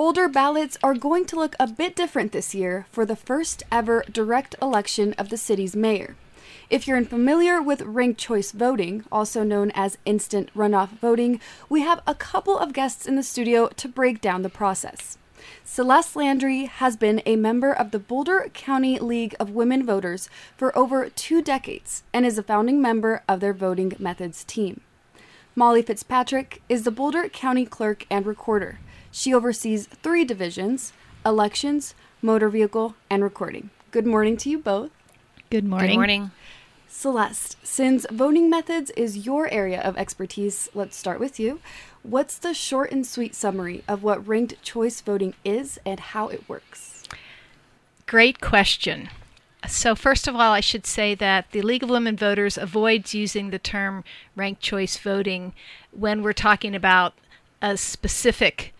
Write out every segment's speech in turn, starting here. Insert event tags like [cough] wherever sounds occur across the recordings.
Boulder ballots are going to look a bit different this year for the first ever direct election of the city's mayor. If you're unfamiliar with ranked choice voting, also known as instant runoff voting, we have a couple of guests in the studio to break down the process. Celeste Landry has been a member of the Boulder County League of Women Voters for over two decades and is a founding member of their voting methods team. Molly Fitzpatrick is the Boulder County Clerk and Recorder. She oversees three divisions elections, motor vehicle, and recording. Good morning to you both. Good morning. Good morning. Celeste, since voting methods is your area of expertise, let's start with you. What's the short and sweet summary of what ranked choice voting is and how it works? Great question. So, first of all, I should say that the League of Women Voters avoids using the term ranked choice voting when we're talking about a specific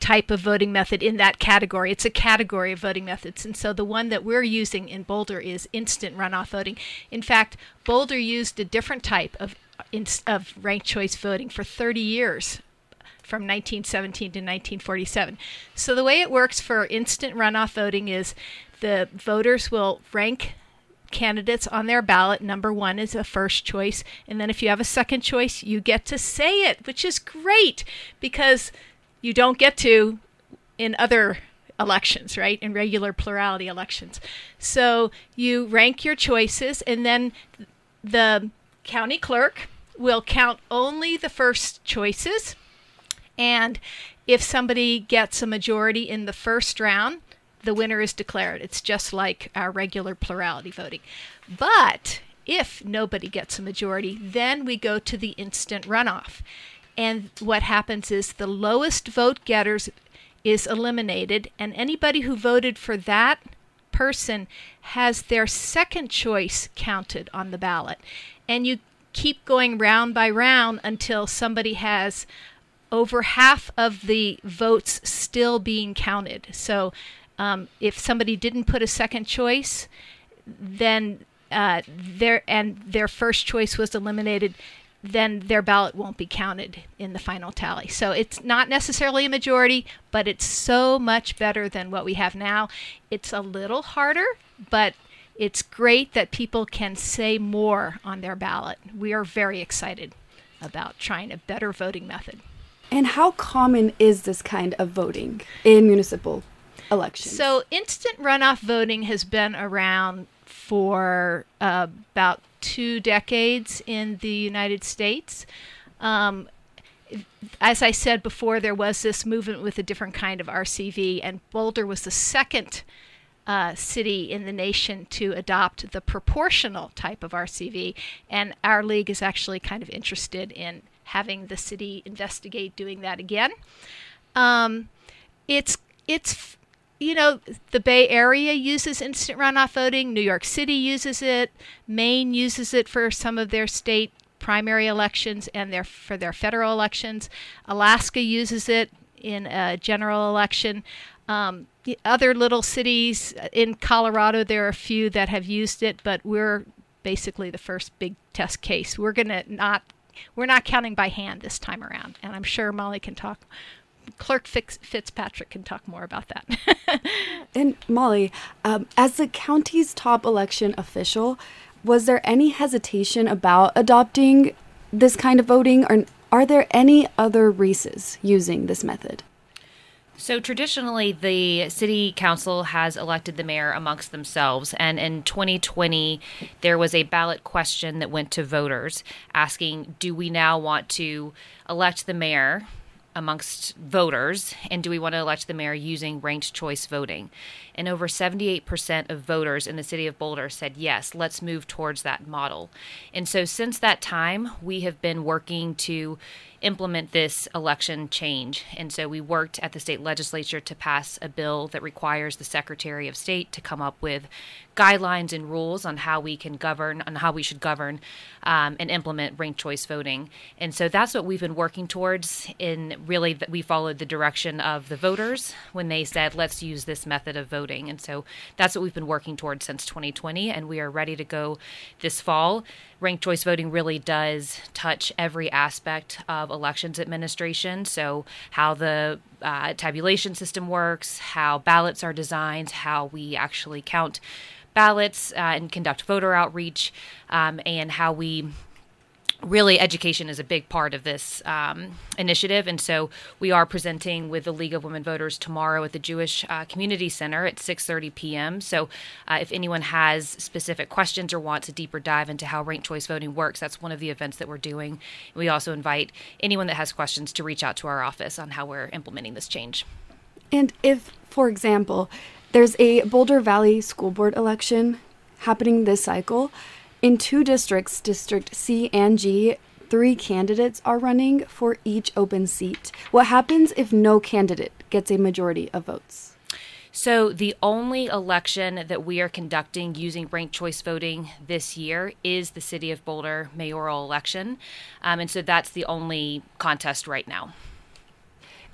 type of voting method in that category. It's a category of voting methods. And so the one that we're using in Boulder is instant runoff voting. In fact, Boulder used a different type of of ranked choice voting for 30 years from 1917 to 1947. So the way it works for instant runoff voting is the voters will rank candidates on their ballot. Number one is a first choice. And then if you have a second choice, you get to say it, which is great because you don't get to in other elections, right? In regular plurality elections. So you rank your choices, and then the county clerk will count only the first choices. And if somebody gets a majority in the first round, the winner is declared. It's just like our regular plurality voting. But if nobody gets a majority, then we go to the instant runoff. And what happens is the lowest vote getters is eliminated, and anybody who voted for that person has their second choice counted on the ballot. And you keep going round by round until somebody has over half of the votes still being counted. So um, if somebody didn't put a second choice, then uh, their and their first choice was eliminated, then their ballot won't be counted in the final tally. So it's not necessarily a majority, but it's so much better than what we have now. It's a little harder, but it's great that people can say more on their ballot. We are very excited about trying a better voting method. And how common is this kind of voting in municipal elections? So, instant runoff voting has been around for uh, about two decades in the United States. Um, as I said before, there was this movement with a different kind of RCV, and Boulder was the second uh, city in the nation to adopt the proportional type of RCV. And our league is actually kind of interested in having the city investigate doing that again. Um, it's it's you know, the Bay Area uses instant runoff voting. New York City uses it. Maine uses it for some of their state primary elections and their for their federal elections. Alaska uses it in a general election. Um, other little cities in Colorado, there are a few that have used it, but we're basically the first big test case. We're gonna not we're not counting by hand this time around, and I'm sure Molly can talk Clerk Fitzpatrick can talk more about that. [laughs] and Molly, um, as the county's top election official, was there any hesitation about adopting this kind of voting, or are there any other races using this method? So traditionally, the city council has elected the mayor amongst themselves. And in 2020, there was a ballot question that went to voters asking, do we now want to elect the mayor amongst voters? And do we want to elect the mayor using ranked choice voting and over 78% of voters in the city of boulder said yes let's move towards that model and so since that time we have been working to implement this election change. And so we worked at the state legislature to pass a bill that requires the Secretary of State to come up with guidelines and rules on how we can govern, on how we should govern um, and implement ranked choice voting. And so that's what we've been working towards in really, we followed the direction of the voters when they said, let's use this method of voting. And so that's what we've been working towards since 2020, and we are ready to go this fall. Ranked choice voting really does touch every aspect of elections administration. So, how the uh, tabulation system works, how ballots are designed, how we actually count ballots uh, and conduct voter outreach, um, and how we really education is a big part of this um, initiative. And so we are presenting with the league of women voters tomorrow at the jewish uh, community center at 6.30 p.m so uh, if anyone has specific questions or wants a deeper dive into how ranked choice voting works that's one of the events that we're doing. We also invite anyone that has questions to reach out to our office on how we're implementing this change. And if for example there's a boulder valley school board election happening this cycle in two districts, District C and G, three candidates are running for each open seat. What happens if no candidate gets a majority of votes? So, the only election that we are conducting using ranked choice voting this year is the City of Boulder mayoral election. Um, and so that's the only contest right now.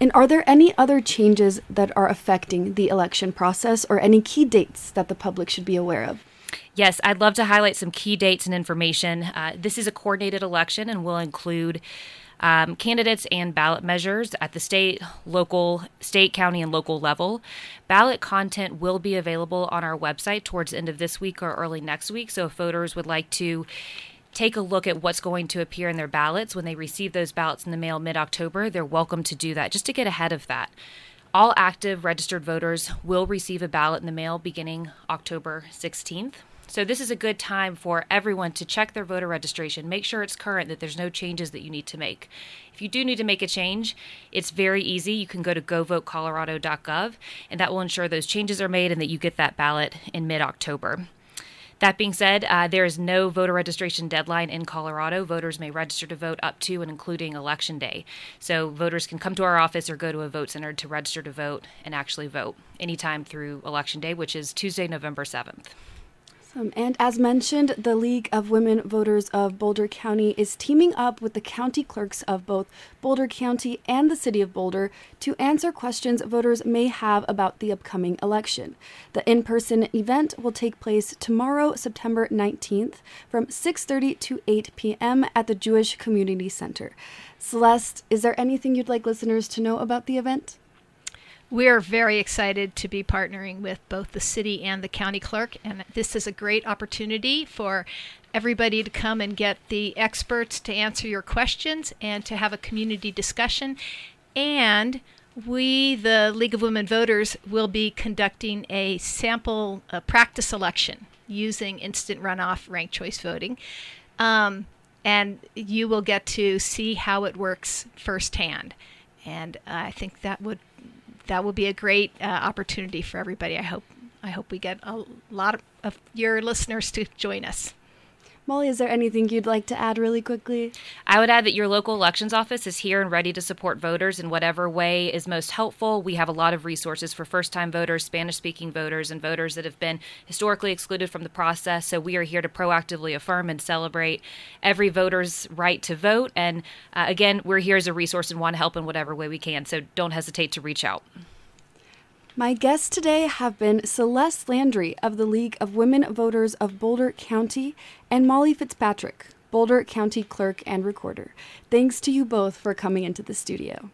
And are there any other changes that are affecting the election process or any key dates that the public should be aware of? Yes, I'd love to highlight some key dates and information. Uh, this is a coordinated election and will include um, candidates and ballot measures at the state, local, state, county, and local level. Ballot content will be available on our website towards the end of this week or early next week. So if voters would like to take a look at what's going to appear in their ballots when they receive those ballots in the mail mid October, they're welcome to do that just to get ahead of that. All active registered voters will receive a ballot in the mail beginning October 16th. So, this is a good time for everyone to check their voter registration, make sure it's current, that there's no changes that you need to make. If you do need to make a change, it's very easy. You can go to govotecolorado.gov, and that will ensure those changes are made and that you get that ballot in mid October. That being said, uh, there is no voter registration deadline in Colorado. Voters may register to vote up to and including Election Day. So voters can come to our office or go to a vote center to register to vote and actually vote anytime through Election Day, which is Tuesday, November 7th. Um, and as mentioned, the League of Women Voters of Boulder County is teaming up with the county clerks of both Boulder County and the City of Boulder to answer questions voters may have about the upcoming election. The in-person event will take place tomorrow, September 19th, from 6:30 to 8 p.m. at the Jewish Community Center. Celeste, is there anything you'd like listeners to know about the event? We're very excited to be partnering with both the city and the county clerk, and this is a great opportunity for everybody to come and get the experts to answer your questions and to have a community discussion. And we, the League of Women Voters, will be conducting a sample a practice election using instant runoff ranked choice voting. Um, and you will get to see how it works firsthand. And I think that would that will be a great uh, opportunity for everybody. I hope I hope we get a lot of, of your listeners to join us. Molly, is there anything you'd like to add really quickly? I would add that your local elections office is here and ready to support voters in whatever way is most helpful. We have a lot of resources for first time voters, Spanish speaking voters, and voters that have been historically excluded from the process. So we are here to proactively affirm and celebrate every voter's right to vote. And uh, again, we're here as a resource and want to help in whatever way we can. So don't hesitate to reach out. My guests today have been Celeste Landry of the League of Women Voters of Boulder County and Molly Fitzpatrick, Boulder County Clerk and Recorder. Thanks to you both for coming into the studio.